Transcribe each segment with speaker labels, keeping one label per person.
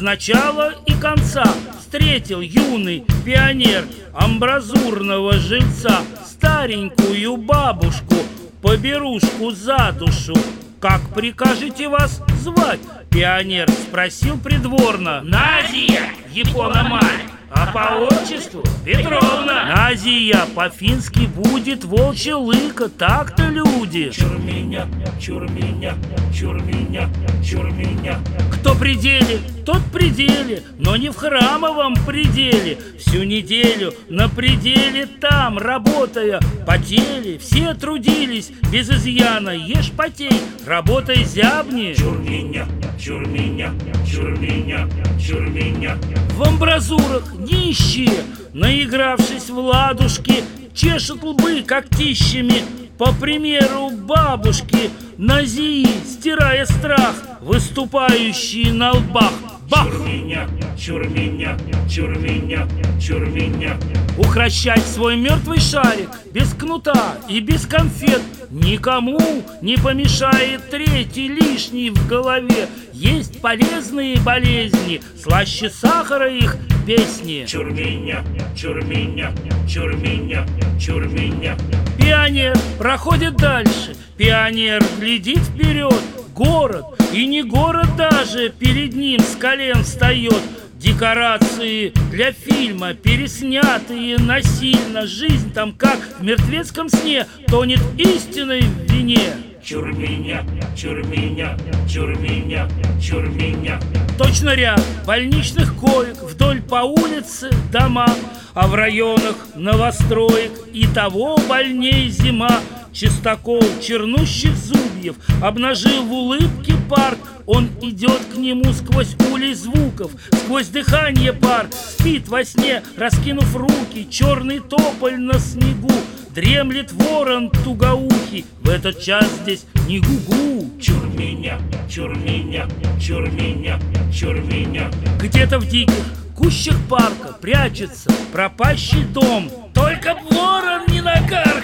Speaker 1: начала и конца. Встретил юный пионер амбразурного жильца Старенькую бабушку, поберушку за душу. Как прикажете вас звать? Пионер спросил придворно.
Speaker 2: Назия, Япономать
Speaker 1: а по отчеству Петровна. Назия по-фински будет волчья лыка Так-то люди.
Speaker 2: Чур меня, чур меня, чур меня, чур меня
Speaker 1: Кто пределе, тот пределе Но не в храмовом пределе. Всю неделю на пределе там Работая, потели Все трудились без изъяна. Ешь потей, работай зябни.
Speaker 2: Чур меня, чур меня, чур меня, чур меня
Speaker 1: В амбразурах нищие, наигравшись в ладушки, чешут лбы когтищами, по примеру бабушки, Назии, стирая страх, выступающие на лбах. Бах!
Speaker 2: Чур меня, чур меня, чур меня, чур меня
Speaker 1: Укращать свой мертвый шарик без кнута и без конфет Никому не помешает третий лишний в голове. Есть полезные болезни, слаще сахара их песни.
Speaker 2: Чур меня, чур меня, чур меня, чур меня
Speaker 1: Пионер проходит дальше, пионер глядит вперед. Город, и не город даже, перед ним с колен встает Декорации для фильма, переснятые насильно. Жизнь там, как в мертвецком сне, тонет истиной в вине.
Speaker 2: Чур меня, чур меня, чур меня, чур меня
Speaker 1: Точно ряд больничных коек вдоль по улице дома А в районах новостроек. И того больней зима Чистокол чернущих зубьев обнажил в улыбке парк Он идет к нему сквозь улей звуков, сквозь дыхание пар. Спит во сне, раскинув руки, черный тополь на снегу. Дремлет ворон тугоухий, в этот час здесь не гугу.
Speaker 2: Чур меня, чур меня, чур меня, чур меня
Speaker 1: Где-то в диких кущах парка прячется пропащий дом. Только ворон не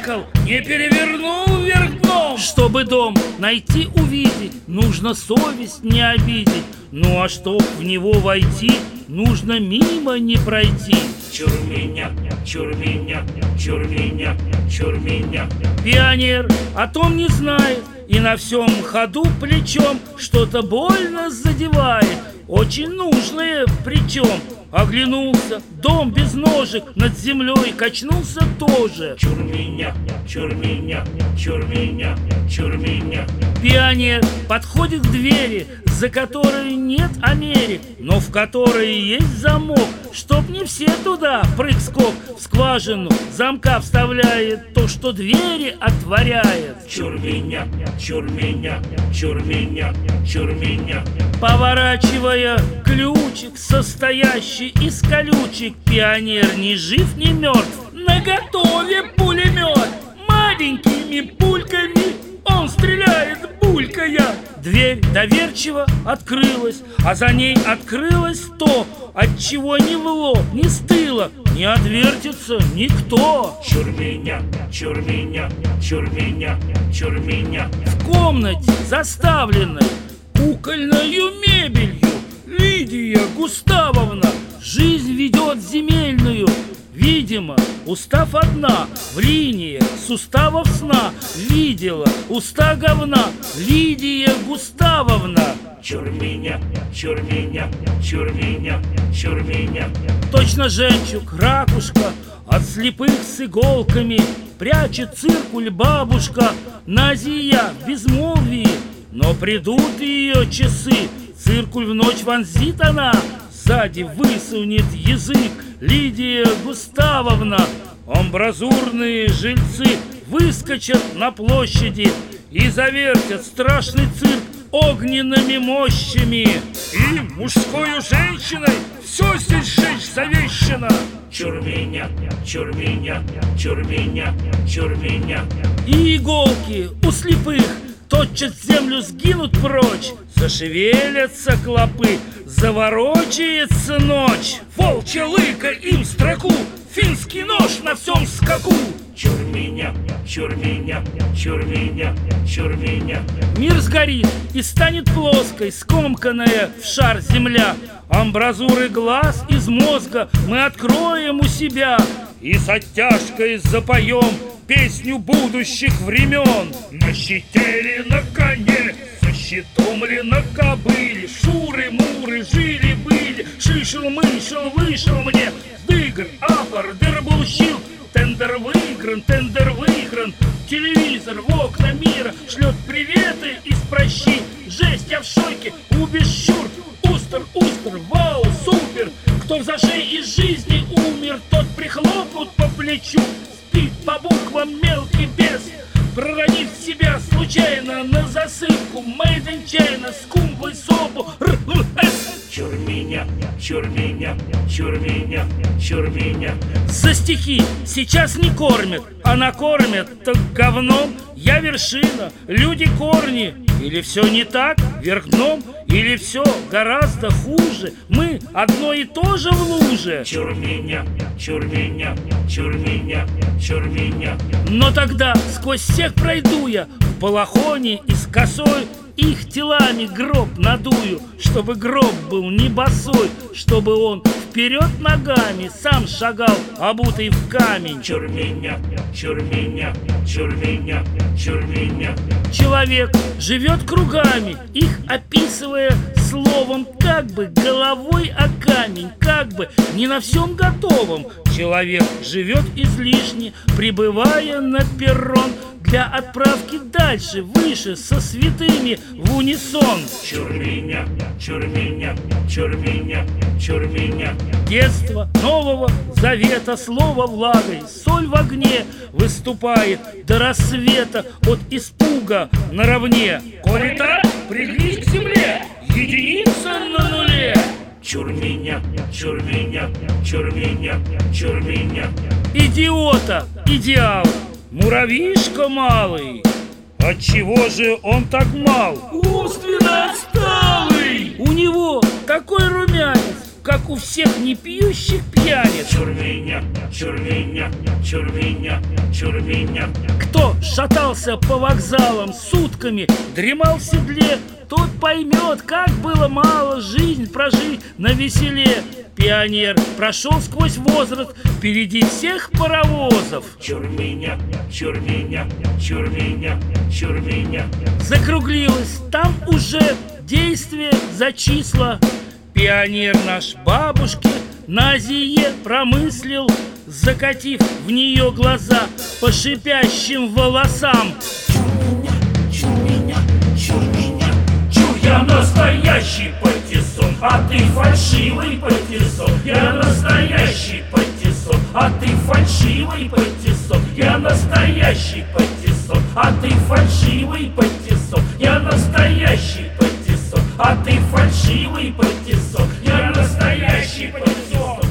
Speaker 1: накаркал, не перевернул вверх дном. Чтобы дом найти, увидеть, нужно совесть не обидеть. Ну а чтоб в него войти, нужно мимо не пройти
Speaker 2: Чур меня, чур меня, чур меня, чур меня
Speaker 1: Пионер о том не знает и на всем ходу плечом Что-то больно задевает, очень нужное причем. Оглянулся, дом без ножек над землей качнулся тоже.
Speaker 2: Чур меня, чур меня, чур меня, чур меня
Speaker 1: Пионер подходит к двери, за которой нет Америк Но в которой есть замок, чтоб не все туда прыг-скок В скважину замка вставляет то, что двери отворяет.
Speaker 2: Чур меня, чур меня, чур меня, чур меня
Speaker 1: Поворачивая ключик, состоящий из колючек Пионер ни жив, ни мертв, наготове пулемет Маленькими пульками он стреляет, булькая. Дверь доверчиво открылась, а за ней открылось то От чего ни в лоб, ни с тыла не отвертится никто.
Speaker 2: Чур меня, чур меня, чур меня, чур меня
Speaker 1: В комнате, заставленной кукольною мебелью Лидия Густавовна жизнь ведет Видимо, устав одна в линии суставов сна. Видела уста говна Лидия Густавовна.
Speaker 2: Чур меня, чур меня, чур меня, чур меня
Speaker 1: Точно жемчуг, ракушка от слепых с иголками. Прячет циркуль бабушка Назия в безмолвии. Но придут ее часы Циркуль в ночь вонзит она. Сзади высунет язык Лидия Густавовна. Амбразурные жильцы выскочат на площади И завертят страшный цирк огненными мощами. И мужскою женщиной все здесь жечь завещено.
Speaker 2: Чур меня, чур меня, чур меня, чур меня
Speaker 1: И иголки у слепых тотчас землю сгинут прочь. Зашевелятся клопы, заворочается ночь Волчья лыка им строку, финский нож на всем скаку
Speaker 2: чур меня, чур меня, чур меня, чур меня.
Speaker 1: Мир сгорит и станет плоской, скомканная в шар земля. Амбразуры глаз из мозга мы откроем у себя И с оттяжкой запоем песню будущих времен На щите ли на коне, щитом ли на кобыле? Шуры-муры жили-были, шишел-мышел вышел мне Дыгр, апор, дырбулщил, тендер выигран, тендер выигран. Телевизор в окна мира. Шлет приветы из прощи Жесть, я в шоке, убежщур, устер, устер, вау, супер. Кто в зашей из жизни умер, тот прихлопнут по плечу In China, скумбой собу р, р,
Speaker 2: чур меня, чур меня, чур меня.
Speaker 1: За стихи сейчас не кормят, а накормят так говном Я вершина, люди корни. Или все не так, вверх дном? Или все гораздо хуже? Мы одно и то же в луже.
Speaker 2: Чур меня, чур меня, чур меня, чур меня.
Speaker 1: Но тогда сквозь всех пройду я В балахоне и с косой Их телами гроб надую Чтобы гроб был не босой Чтобы он вперед ногами Сам шагал, обутый в камень.
Speaker 2: Чур меня, чур меня, чур меня, чур меня.
Speaker 1: Человек живет кругами, их описывая словом Как бы головой о камень, как бы не на всем готовом. Человек живет излишне, прибывая на перрон Для отправки дальше, выше, со святыми в унисон
Speaker 2: Чур меня, чур меня, чур меня, чур меня.
Speaker 1: Детство нового завета Слово влагой, соль в огне Выступает до рассвета От испуга наравне Коли так, пригнись к земле Единица на нуле
Speaker 2: Чур меня, чур меня, чур меня, чур меня.
Speaker 1: Идиота, идеал Муравьишка малый Отчего же он так мал? Умственно отсталый У него румянец Как у всех непьющих пьяниц
Speaker 2: Чур меня, чур меня, чур меня, чур меня.
Speaker 1: Кто шатался по вокзалам сутками, дремал в седле, тот поймет, как было мало жизнь прожить на веселе. Пионер прошел сквозь возраст впереди всех паровозов.
Speaker 2: Чур меня, чур меня, чур меня, чур меня.
Speaker 1: Закруглилось, там уже действие за числа. Пионер наш бабушке на зие промыслил, Закатив в нее глаза по шипящим волосам.
Speaker 2: Чур меня, чур меня, чур
Speaker 1: Я настоящий патиссон, а ты фальшивый патиссон. Я настоящий патиссон, а ты фальшивый патиссон. Я настоящий патиссон, а ты фальшивый патиссон. Я настоящий а ты фальшивый патисок, я настоящий патисок,